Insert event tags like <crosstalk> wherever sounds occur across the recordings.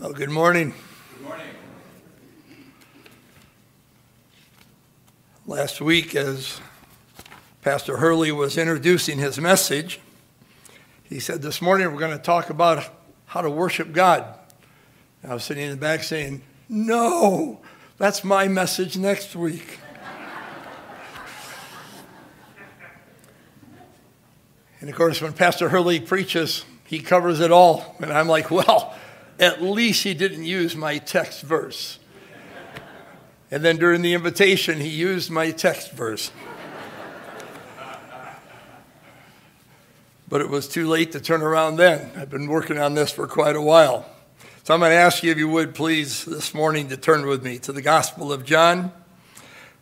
Well, good morning. Good morning. Last week, as Pastor Hurley was introducing his message, he said, This morning we're going to talk about how to worship God. I was sitting in the back saying, No, that's my message next week. and of course, when Pastor Hurley preaches, he covers it all. And I'm like, Well, at least he didn't use my text verse. And then during the invitation, he used my text verse. But it was too late to turn around then. I've been working on this for quite a while. So I'm going to ask you, if you would, please, this morning to turn with me to the Gospel of John.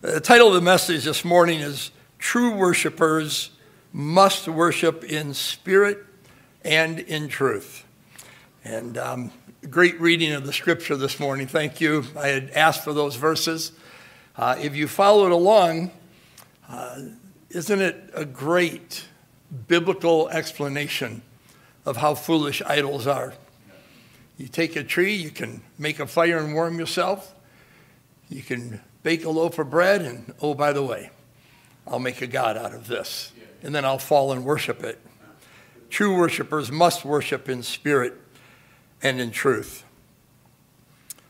The title of the message this morning is True Worshippers Must Worship in Spirit and in Truth. And um, great reading of the scripture this morning. Thank you. I had asked for those verses. Uh, if you followed along, uh, isn't it a great biblical explanation of how foolish idols are? You take a tree, you can make a fire and warm yourself. You can bake a loaf of bread, and oh, by the way, I'll make a God out of this. And then I'll fall and worship it. True worshipers must worship in spirit and in truth.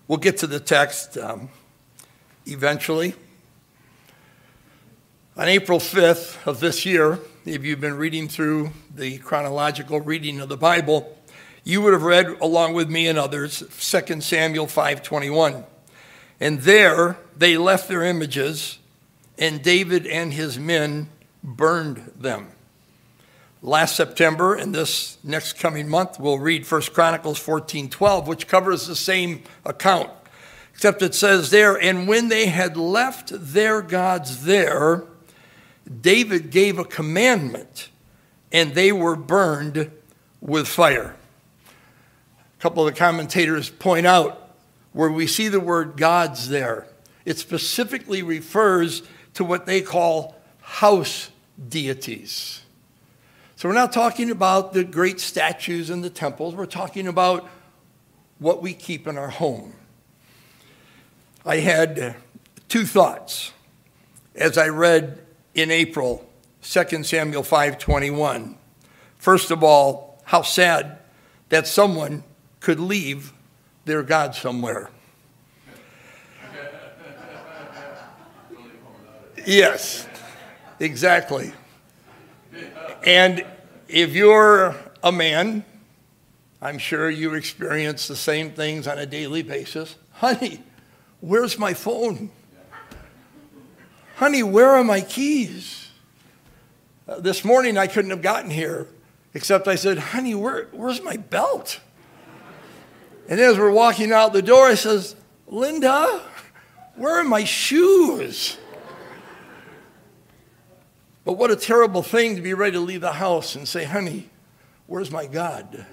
We'll get to the text um, eventually. On April 5th of this year, if you've been reading through the chronological reading of the Bible, you would have read along with me and others 2 Samuel 5:21. And there they left their images and David and his men burned them last September and this next coming month we'll read 1 Chronicles 14:12 which covers the same account except it says there and when they had left their gods there David gave a commandment and they were burned with fire. A couple of the commentators point out where we see the word gods there. It specifically refers to what they call house deities so we're not talking about the great statues and the temples. We're talking about what we keep in our home. I had two thoughts as I read in April 2 Samuel 5:21. First of all, how sad that someone could leave their God somewhere. <laughs> yes, exactly. And if you're a man, I'm sure you experience the same things on a daily basis. Honey, where's my phone? Honey, where are my keys? Uh, this morning I couldn't have gotten here, except I said, Honey, where, where's my belt? And as we're walking out the door, I says, Linda, where are my shoes? But what a terrible thing to be ready to leave the house and say, honey, where's my God?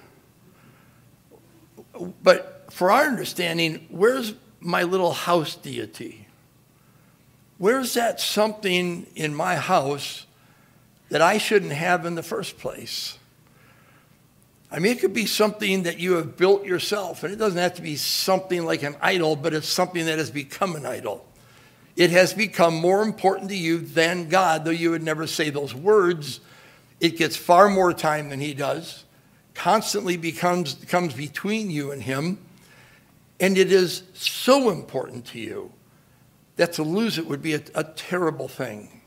But for our understanding, where's my little house deity? Where's that something in my house that I shouldn't have in the first place? I mean, it could be something that you have built yourself, and it doesn't have to be something like an idol, but it's something that has become an idol. It has become more important to you than God, though you would never say those words. It gets far more time than He does, constantly becomes comes between you and Him, and it is so important to you that to lose it would be a, a terrible thing.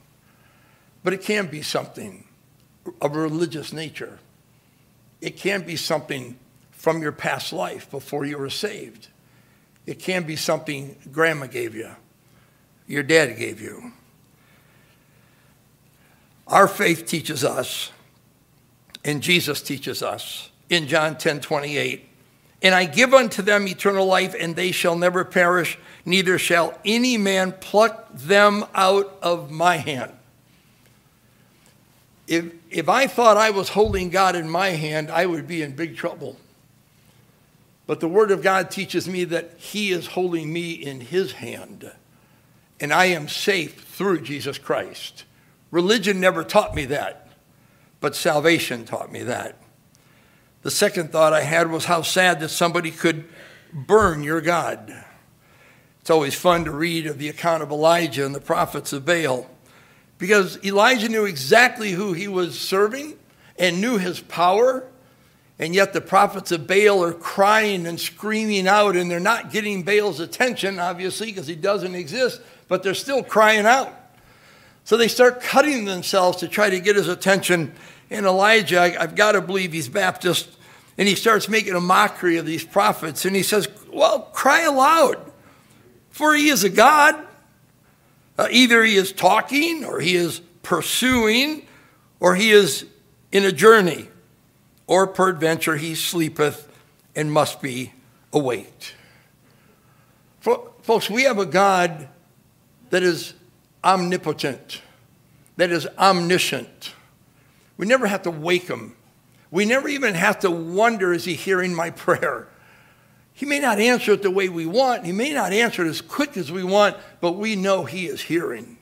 But it can be something of a religious nature. It can be something from your past life before you were saved. It can be something grandma gave you your dad gave you. Our faith teaches us, and Jesus teaches us in John 10 28. And I give unto them eternal life, and they shall never perish, neither shall any man pluck them out of my hand. If, if I thought I was holding God in my hand, I would be in big trouble. But the Word of God teaches me that He is holding me in His hand and I am safe through Jesus Christ. Religion never taught me that, but salvation taught me that. The second thought I had was how sad that somebody could burn your God. It's always fun to read of the account of Elijah and the prophets of Baal because Elijah knew exactly who he was serving and knew his power. And yet the prophets of Baal are crying and screaming out, and they're not getting Baal's attention, obviously, because he doesn't exist, but they're still crying out. So they start cutting themselves to try to get his attention. And Elijah, I, have got to believe he's Baptist, and he starts making a mockery of these prophets. And he says, Well, cry aloud, for he is a God. Uh, either he is talking, or he is pursuing, or he is in a journey, or peradventure he sleepeth and must be awaked. Folks, we have a God that is omnipotent, that is omniscient. We never have to wake him. We never even have to wonder, is he hearing my prayer? He may not answer it the way we want. He may not answer it as quick as we want, but we know he is hearing.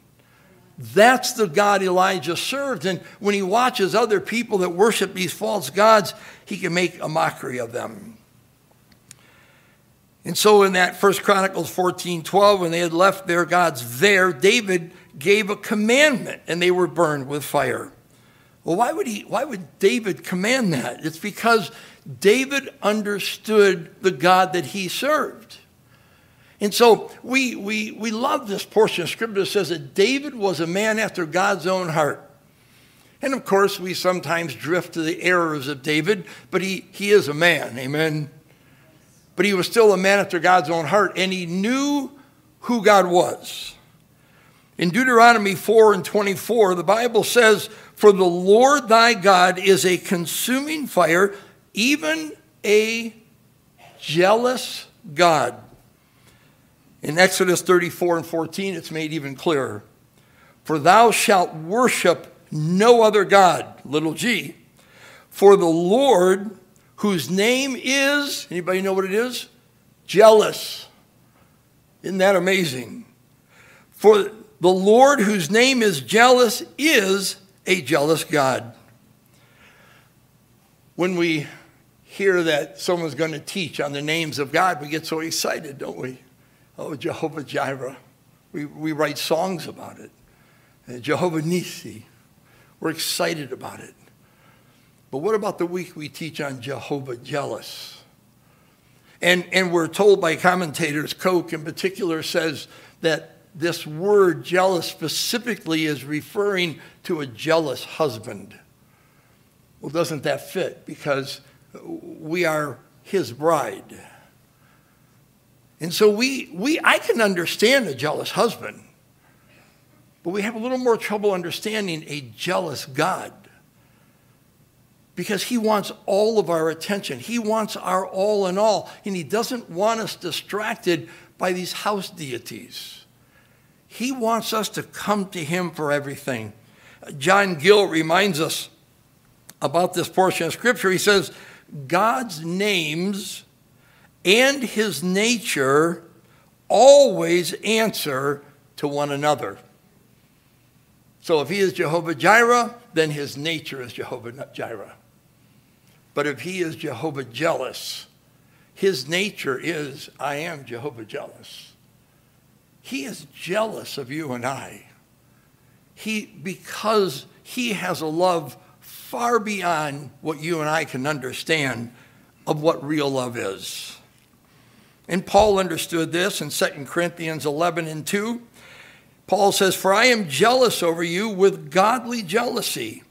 That's the God Elijah served. And when he watches other people that worship these false gods, he can make a mockery of them. And so in that First Chronicles 14 12, when they had left their gods there, David gave a commandment and they were burned with fire. Well, why would, he, why would David command that? It's because David understood the God that he served. And so we, we, we love this portion of scripture that says that David was a man after God's own heart. And of course, we sometimes drift to the errors of David, but he, he is a man, amen? But he was still a man after God's own heart, and he knew who God was. In Deuteronomy 4 and 24, the Bible says, For the Lord thy God is a consuming fire, even a jealous God. In Exodus 34 and 14, it's made even clearer. For thou shalt worship no other God, little g. For the Lord, whose name is, anybody know what it is? Jealous. Isn't that amazing? For the Lord, whose name is jealous, is a jealous God. When we hear that someone's going to teach on the names of God, we get so excited, don't we? Oh, Jehovah Jireh. We, we write songs about it. Uh, Jehovah Nisi. We're excited about it. But what about the week we teach on Jehovah Jealous? And, and we're told by commentators, Koch in particular says that this word jealous specifically is referring to a jealous husband. Well, doesn't that fit? Because we are his bride. And so we, we, I can understand a jealous husband, but we have a little more trouble understanding a jealous God because he wants all of our attention. He wants our all in all, and he doesn't want us distracted by these house deities. He wants us to come to him for everything. John Gill reminds us about this portion of scripture. He says, God's names and his nature always answer to one another. So if he is Jehovah Jireh, then his nature is Jehovah Jireh. But if he is Jehovah jealous, his nature is I am Jehovah jealous. He is jealous of you and I. He because he has a love far beyond what you and I can understand of what real love is. And Paul understood this in 2 Corinthians 11 and 2. Paul says, For I am jealous over you with godly jealousy,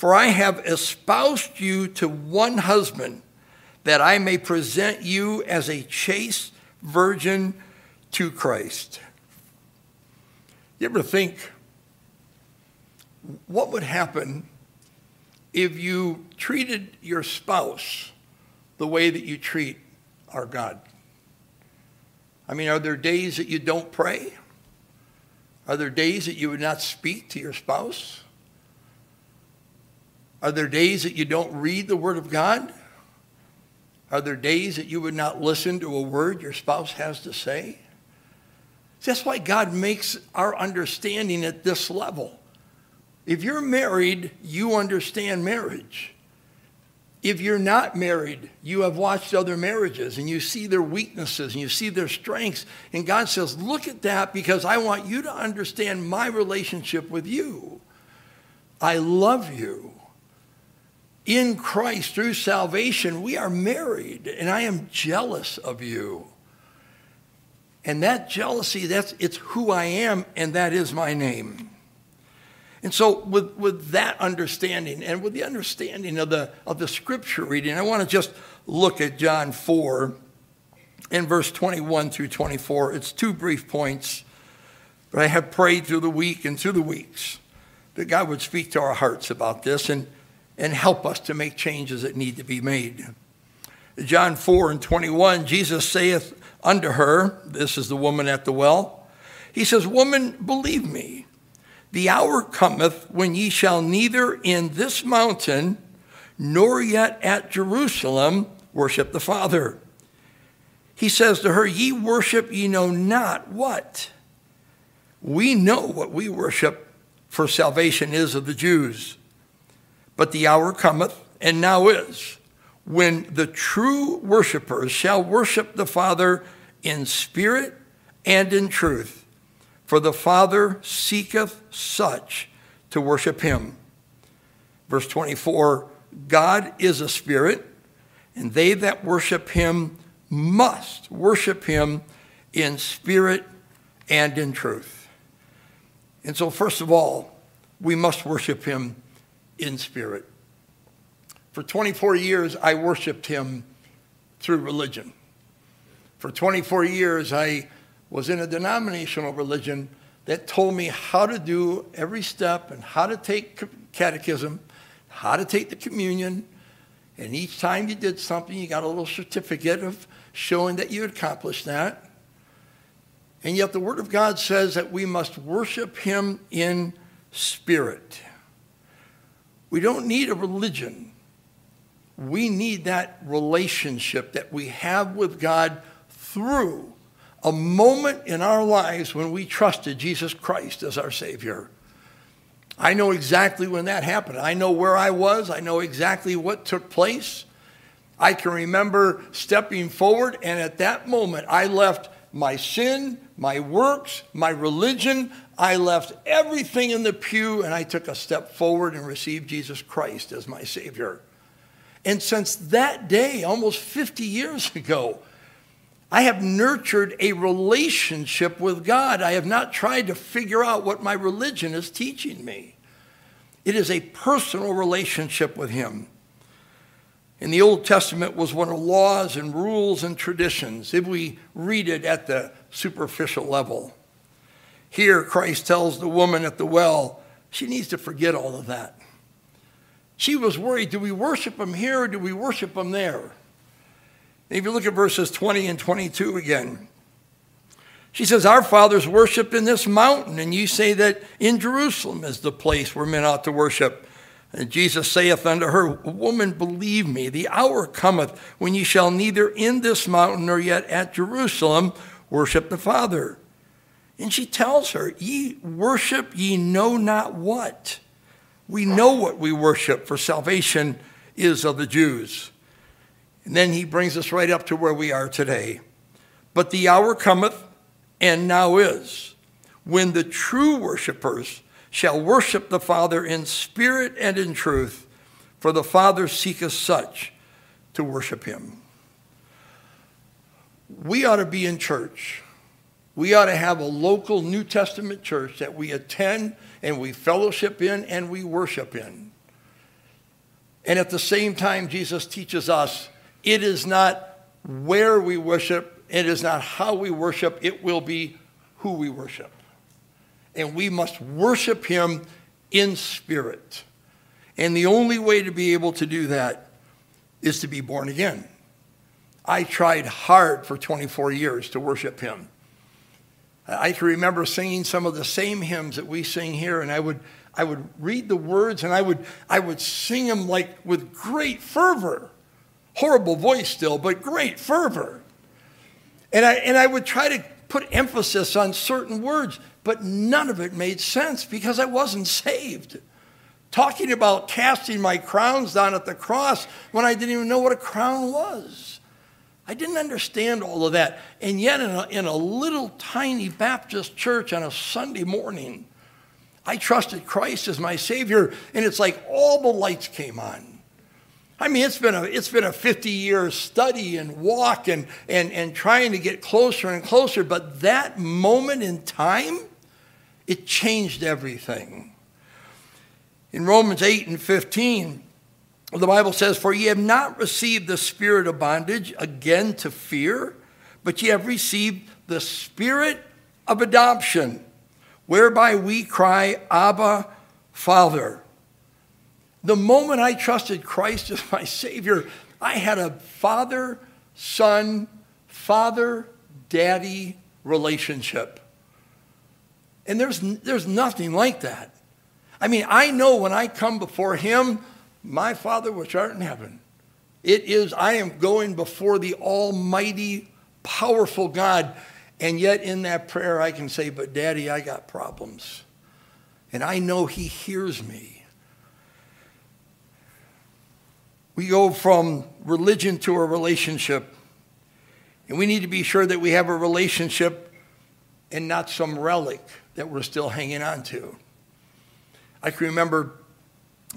for I have espoused you to one husband, that I may present you as a chaste virgin to Christ. You ever think what would happen if you treated your spouse the way that you treat our God? I mean, are there days that you don't pray? Are there days that you would not speak to your spouse? Are there days that you don't read the Word of God? Are there days that you would not listen to a word your spouse has to say? That's why God makes our understanding at this level. If you're married, you understand marriage. if you're not married, you have watched other marriages and you see their weaknesses and you see their strengths. And God says, Look at that because I want you to understand my relationship with you. I love you. In Christ, through salvation, we are married, and I am jealous of you. And that jealousy, that's it's who I am, and that is my name. And so, with, with that understanding and with the understanding of the, of the scripture reading, I want to just look at John 4 in verse 21 through 24. It's two brief points, but I have prayed through the week and through the weeks that God would speak to our hearts about this and, and help us to make changes that need to be made. John 4 and 21, Jesus saith unto her, This is the woman at the well, He says, Woman, believe me the hour cometh when ye shall neither in this mountain nor yet at Jerusalem worship the Father. He says to her, Ye worship ye know not what. We know what we worship, for salvation is of the Jews. But the hour cometh, and now is, when the true worshippers shall worship the Father in spirit and in truth for the Father seeketh such to worship him. Verse 24 God is a spirit, and they that worship him must worship him in spirit and in truth. And so, first of all, we must worship him in spirit. For 24 years, I worshiped him through religion. For 24 years, I was in a denominational religion that told me how to do every step and how to take catechism, how to take the communion. And each time you did something, you got a little certificate of showing that you accomplished that. And yet, the Word of God says that we must worship Him in spirit. We don't need a religion. We need that relationship that we have with God through a moment in our lives when we trusted Jesus Christ as our Savior. I know exactly when that happened. I know where I was. I know exactly what took place. I can remember stepping forward, and at that moment, I left my sin, my works, my religion. I left everything in the pew, and I took a step forward and received Jesus Christ as my Savior. And since that day, almost 50 years <laughs> ago, I have nurtured a relationship with God. I have not tried to figure out what my religion is teaching me. It is a personal relationship with Him. In the Old Testament was one of laws and rules and traditions, if we read it at the superficial level. Here, Christ tells the woman at the well she needs to forget all of that. She was worried do we worship Him here or do we worship Him there? If you look at verses 20 and 22 again, she says, Our fathers worshiped in this mountain, and you say that in Jerusalem is the place where men ought to worship. And Jesus saith unto her, Woman, believe me, the hour cometh when ye shall neither in this mountain nor yet at Jerusalem worship the Father. And she tells her, Ye worship ye know not what. We know what we worship, for salvation is of the Jews. And then he brings us right up to where we are today. But the hour cometh, and now is, when the true worshipers shall worship the Father in spirit and in truth, for the Father seeketh such to worship him. We ought to be in church. We ought to have a local New Testament church that we attend and we fellowship in and we worship in. And at the same time, Jesus teaches us it is not where we worship, it is not how we worship, it will be who we worship. And we must worship Him in spirit. And the only way to be able to do that is to be born again. I tried hard for 24 years to worship Him. I can remember singing some of the same hymns that we sing here, and I would, I would read the words and I would, I would sing them like with great fervor horrible voice still, but great fervor. And I, and I would try to put emphasis on certain words, but none of it made sense because I wasn't saved. talking about casting my crowns down at the cross when I didn't even know what a crown was. I didn't understand all of that. And yet, in a, in a little tiny Baptist church on a Sunday morning, I trusted Christ as my Savior, and it's like all the lights came on. I mean, it's been a, it's been a 50 year study and walk and, and, and trying to get closer and closer, but that moment in time, it changed everything. In Romans 8 and 15, the Bible says, For ye have not received the spirit of bondage again to fear, but ye have received the spirit of adoption, whereby we cry, Abba, Father. The moment I trusted Christ as my Savior, I had a father son, father daddy relationship. And there's, there's nothing like that. I mean, I know when I come before Him, my Father which art in heaven, it is, I am going before the Almighty, powerful God. And yet in that prayer, I can say, But Daddy, I got problems. And I know He hears me. We go from religion to a relationship. And we need to be sure that we have a relationship and not some relic that we're still hanging on to. I can remember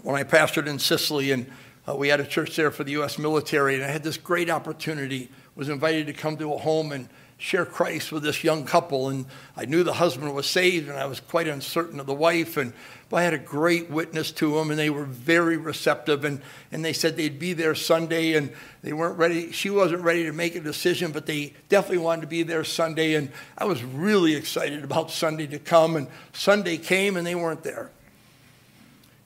when I pastored in Sicily and uh, we had a church there for the U.S. military, and I had this great opportunity. Was invited to come to a home and share Christ with this young couple. And I knew the husband was saved, and I was quite uncertain of the wife. And but I had a great witness to them, and they were very receptive. And, and they said they'd be there Sunday, and they weren't ready. She wasn't ready to make a decision, but they definitely wanted to be there Sunday. And I was really excited about Sunday to come. And Sunday came, and they weren't there.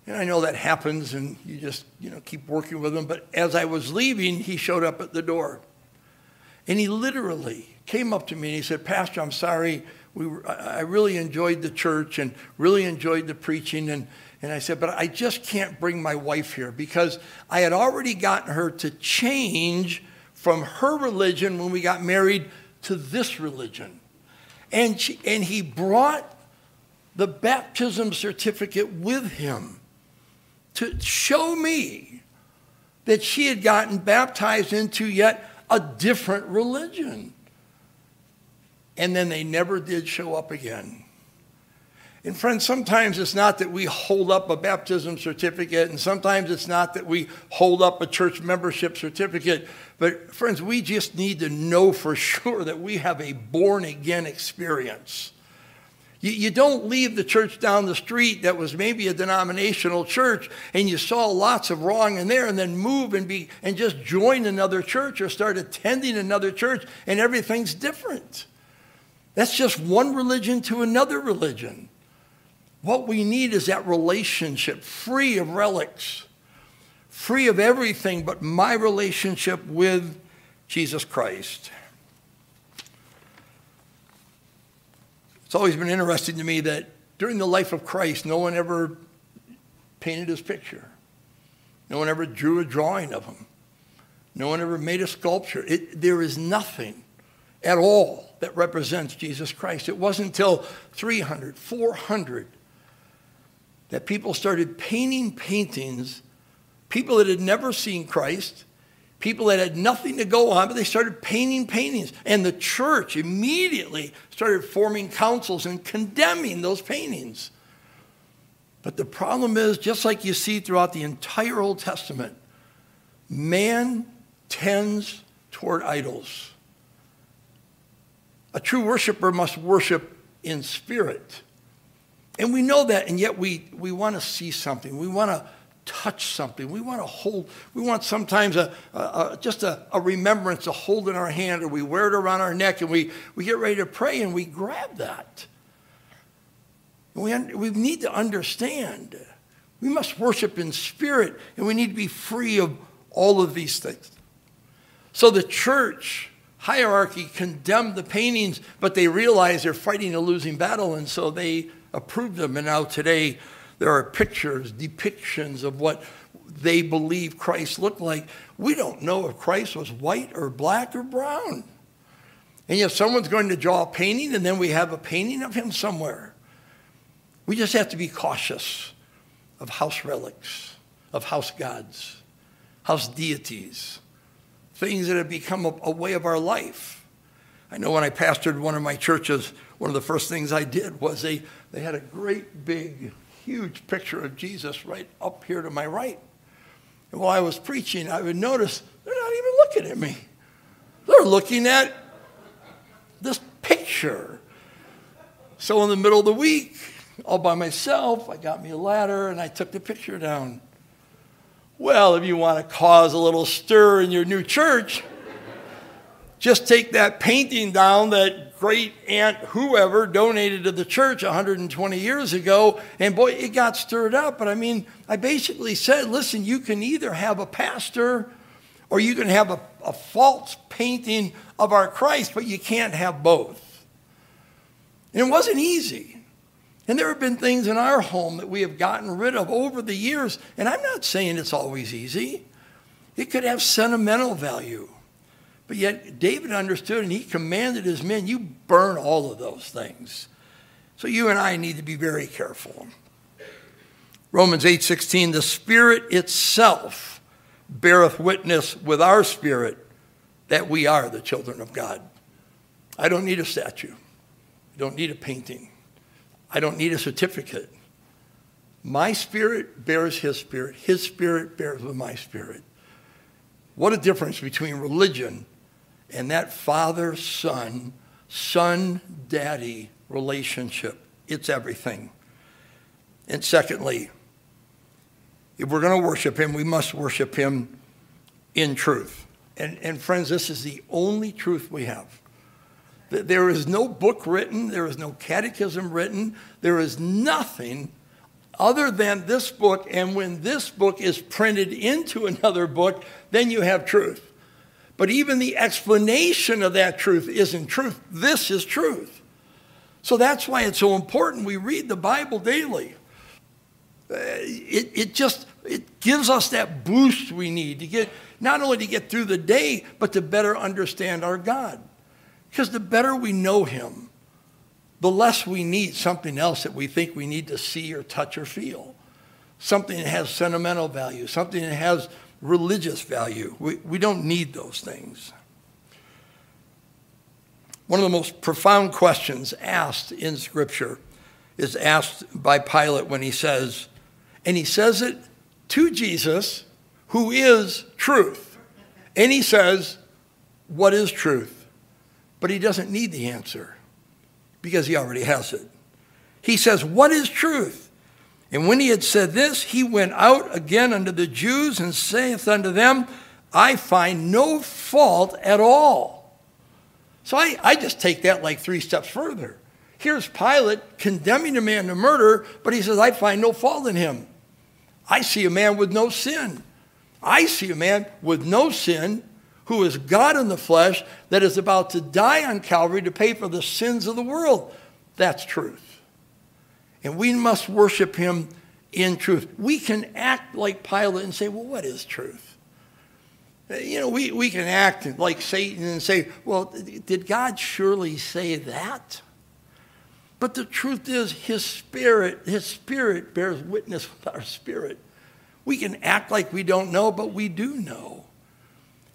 And I know that happens, and you just you know keep working with them. But as I was leaving, he showed up at the door, and he literally came up to me and he said, Pastor, I'm sorry. We were, I really enjoyed the church and really enjoyed the preaching. And, and I said, But I just can't bring my wife here because I had already gotten her to change from her religion when we got married to this religion. And, she, and he brought the baptism certificate with him to show me that she had gotten baptized into yet a different religion and then they never did show up again. And friends, sometimes it's not that we hold up a baptism certificate, and sometimes it's not that we hold up a church membership certificate. But friends, we just need to know for <laughs> sure that we have a born again experience. You, don't leave the church down the street that was maybe a denominational church and you saw lots of wrong in there and then move and be and just join another church or start attending another church and everything's different. That's just one religion to another religion. What we need is that relationship, free of relics, free of everything but my relationship with Jesus Christ. It's always been interesting to me that during the life of Christ, no one ever painted his picture. No one ever drew a drawing of him. No one ever made a sculpture. It, there is nothing at all that represents Jesus Christ. It wasn't until 300, 400 that people started painting paintings, people that had never seen Christ, people that had nothing to go on, but they started painting paintings. And the church immediately started forming councils and condemning those paintings. But the problem is, just like you see throughout the entire Old Testament, man tends toward idols. A true worshiper must worship in spirit. And we know that, and yet we, we want to see something. We want to touch something. We want to hold, we want sometimes a, a, a just a, a, remembrance to hold in our hand, or we wear it around our neck, and we, we get ready to pray, and we grab that. We, we need to understand. We must worship in spirit, and we need to be free of all of these things. So the church hierarchy condemned the paintings, but they realized they're fighting a losing battle, and so they approved them. And now today, there are pictures, depictions of what they believe Christ looked like. We don't know if Christ was white or black or brown. And yet, someone's going to draw a painting, and then we have a painting of him somewhere. We just have to be cautious. of house relics, of house gods, house deities, things that have become a, a way of our life. I know when I pastored one of my churches, one of the first things I did was they, they had a great big, huge picture of Jesus right up here to my right. And while I was preaching, I would notice they're not even looking at me. They're looking at this picture. So in the middle of the week, all by myself, I got me a ladder and I took the picture down. Well, if you want to cause a little stir in your new church, just take that painting down that great aunt whoever donated to the church 120 years ago, and boy, it got stirred up. But I mean, I basically said, listen, you can either have a pastor or you can have a, a false painting of our Christ, but you can't have both. And it wasn't easy. And there have been things in our home that we have gotten rid of over the years, and I'm not saying it's always easy. It could have sentimental value. But yet David understood and he commanded his men, you burn all of those things. So you and I need to be very careful. Romans 8:16 the spirit itself beareth witness with our spirit that we are the children of God. I don't need a statue. I don't need a painting. I don't need a certificate. My spirit bears his spirit. His spirit bears with my spirit. What a difference between religion and that father son, son daddy relationship. It's everything. And secondly, if we're going to worship him, we must worship him in truth. And, and friends, this is the only truth we have. There is no book written, there is no catechism written, there is nothing other than this book. And when this book is printed into another book, then you have truth. But even the explanation of that truth isn't truth. This is truth. So that's why it's so important we read the Bible daily. Uh, it, it just it gives us that boost we need to get not only to get through the day, but to better understand our God. Because the better we know Him, the less we need something else that we think we need to see or touch or feel. Something that has sentimental value, something that has religious value. We, we don't need those things. One of the most profound questions asked in Scripture is asked by Pilate when he says, and he says it to Jesus, who is truth. And he says, What is truth? But he doesn't need the answer because he already has it. He says, What is truth? And when he had said this, he went out again unto the Jews and saith unto them, I find no fault at all. So I, I just take that like three steps further. Here's Pilate condemning a man to murder, but he says, I find no fault in him. I see a man with no sin. I see a man with no sin who is God in the flesh that is about to die on Calvary to pay for the sins of the world. That's truth. And we must worship him in truth. We can act like Pilate and say, well, what is truth? You know, we, we can act like Satan and say, well, did God surely say that? But the truth is, his spirit, his spirit bears witness with our spirit. We can act like we don't know, but we do know.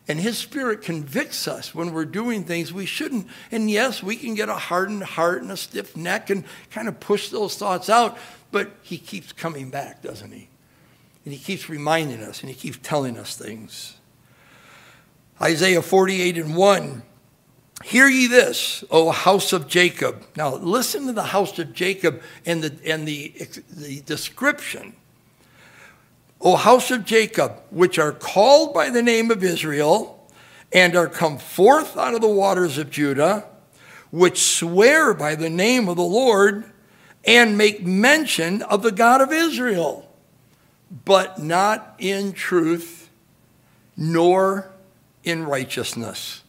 And His Spirit convicts us when we're doing things we shouldn't. And yes, we can get a hardened heart and a stiff neck and kind of push those thoughts out, but He keeps coming back, doesn't He? And He keeps reminding us and He keeps telling us things. Isaiah 48 and 1. Hear ye this, O house of Jacob. Now listen to the house of Jacob and the, and the, the description O house of Jacob, which are called by the name of Israel, and are come forth out of the waters of Judah, which swear by the name of the Lord, and make mention of the God of Israel, but not in truth, nor in righteousness.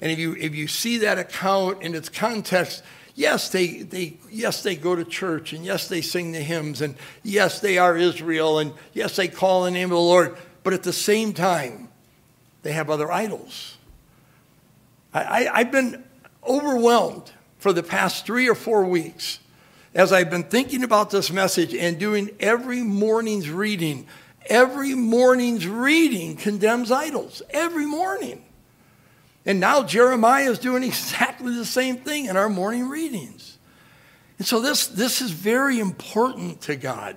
And if you, if you see that account in its context, yes, they, they, yes, they go to church, and yes, they sing the hymns, and yes, they are Israel, and yes, they call the name of the Lord, but at the same time, they have other idols. I, I, I've been overwhelmed for the past three or four weeks as I've been thinking about this message and doing every morning's reading, every morning's reading condemns idols. Every morning. And now Jeremiah is doing exactly the same thing in our morning readings. And so this, this is very important to God.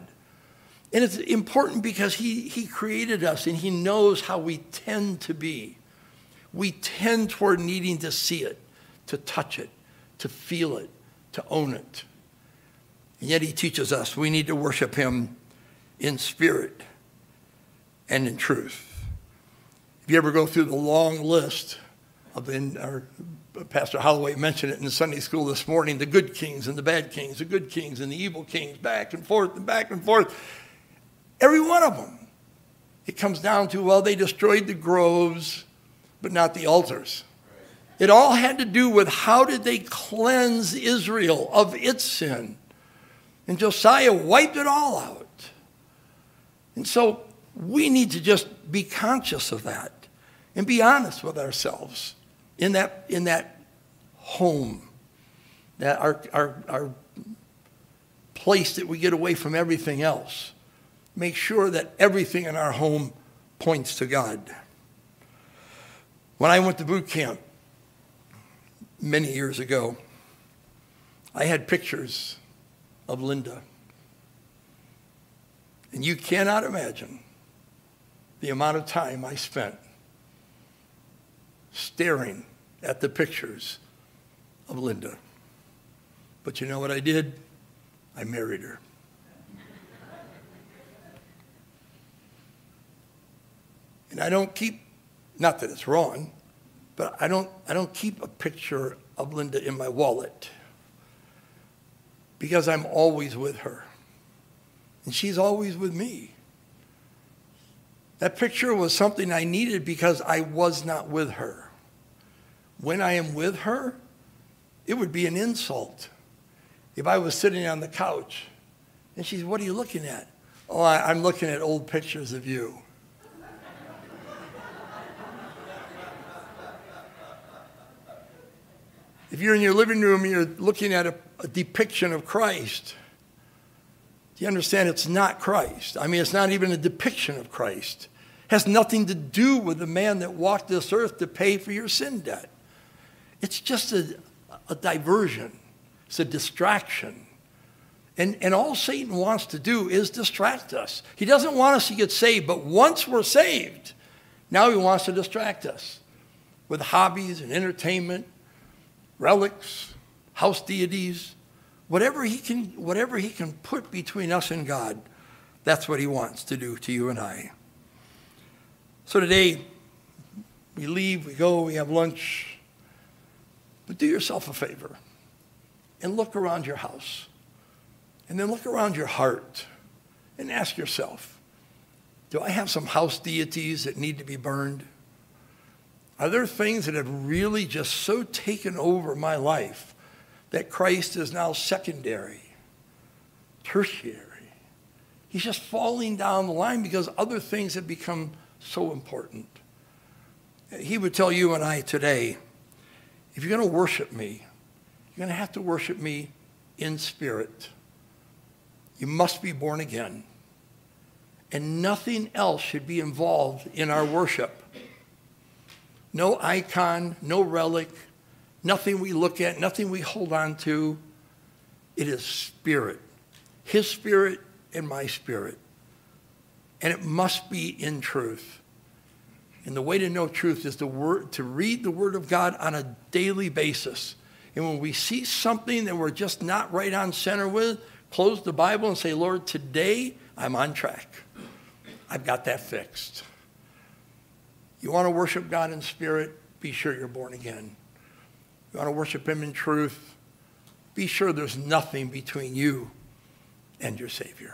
And it's important because he, he created us and He knows how we tend to be. We tend toward needing to see it, to touch it, to feel it, to own it. And yet He teaches us we need to worship Him in spirit and in truth. If you ever go through the long list our, Pastor Holloway mentioned it in Sunday school this morning the good kings and the bad kings, the good kings and the evil kings, back and forth and back and forth. Every one of them. It comes down to, well, they destroyed the groves, but not the altars. It all had to do with how did they cleanse Israel of its sin. And Josiah wiped it all out. And so we need to just be conscious of that and be honest with ourselves in that, in that home, that our, our, our place that we get away from everything else make sure that everything in our home points to God. When I went to boot camp many years ago, I had pictures of Linda. And you cannot imagine the amount of time I spent staring at the pictures of Linda. But you know what I did? I married her. And I don't keep, not that it's wrong, but I don't, I don't keep a picture of Linda in my wallet because I'm always with her. And she's always with me. That picture was something I needed because I was not with her. When I am with her, it would be an insult if I was sitting on the couch and she she's, What are you looking at? Oh, I, am looking at old pictures of you. If you're in your living room and you're looking at a, a depiction of Christ, do you understand it's not Christ? I mean, it's not even a depiction of Christ. It has nothing to do with the man that walked this earth to pay for your sin debt. It's just a, a diversion, it's a distraction. And, and all Satan wants to do is distract us. He doesn't want us to get saved, but once we're saved, now he wants to distract us with hobbies and entertainment relics, house deities, whatever he can, whatever he can put between us and God, that's what he wants to do to you and I. So today, we leave, we go, we have lunch. But do yourself a favor and look around your house. And then look around your heart and ask yourself do I have some house deities that need to be burned? Are there things that have really just so taken over my life that Christ is now secondary, tertiary? He's just falling down the line because other things have become so important. He would tell you and I today if you're going to worship me, you're going to have to worship me in spirit. You must be born again. And nothing else should be involved in our worship no icon, no relic, nothing we look at, nothing we hold on to. It is spirit, his spirit and my spirit. And it must be in truth. And the way to know truth is to, to read the Word of God on a daily basis. And when we see something that we're just not right on center with, close the Bible and say, Lord, today I'm on track. I've got that fixed. You want to worship God in spirit? Be sure you're born again. You want to worship Him in truth? Be sure there's nothing between you and your Savior.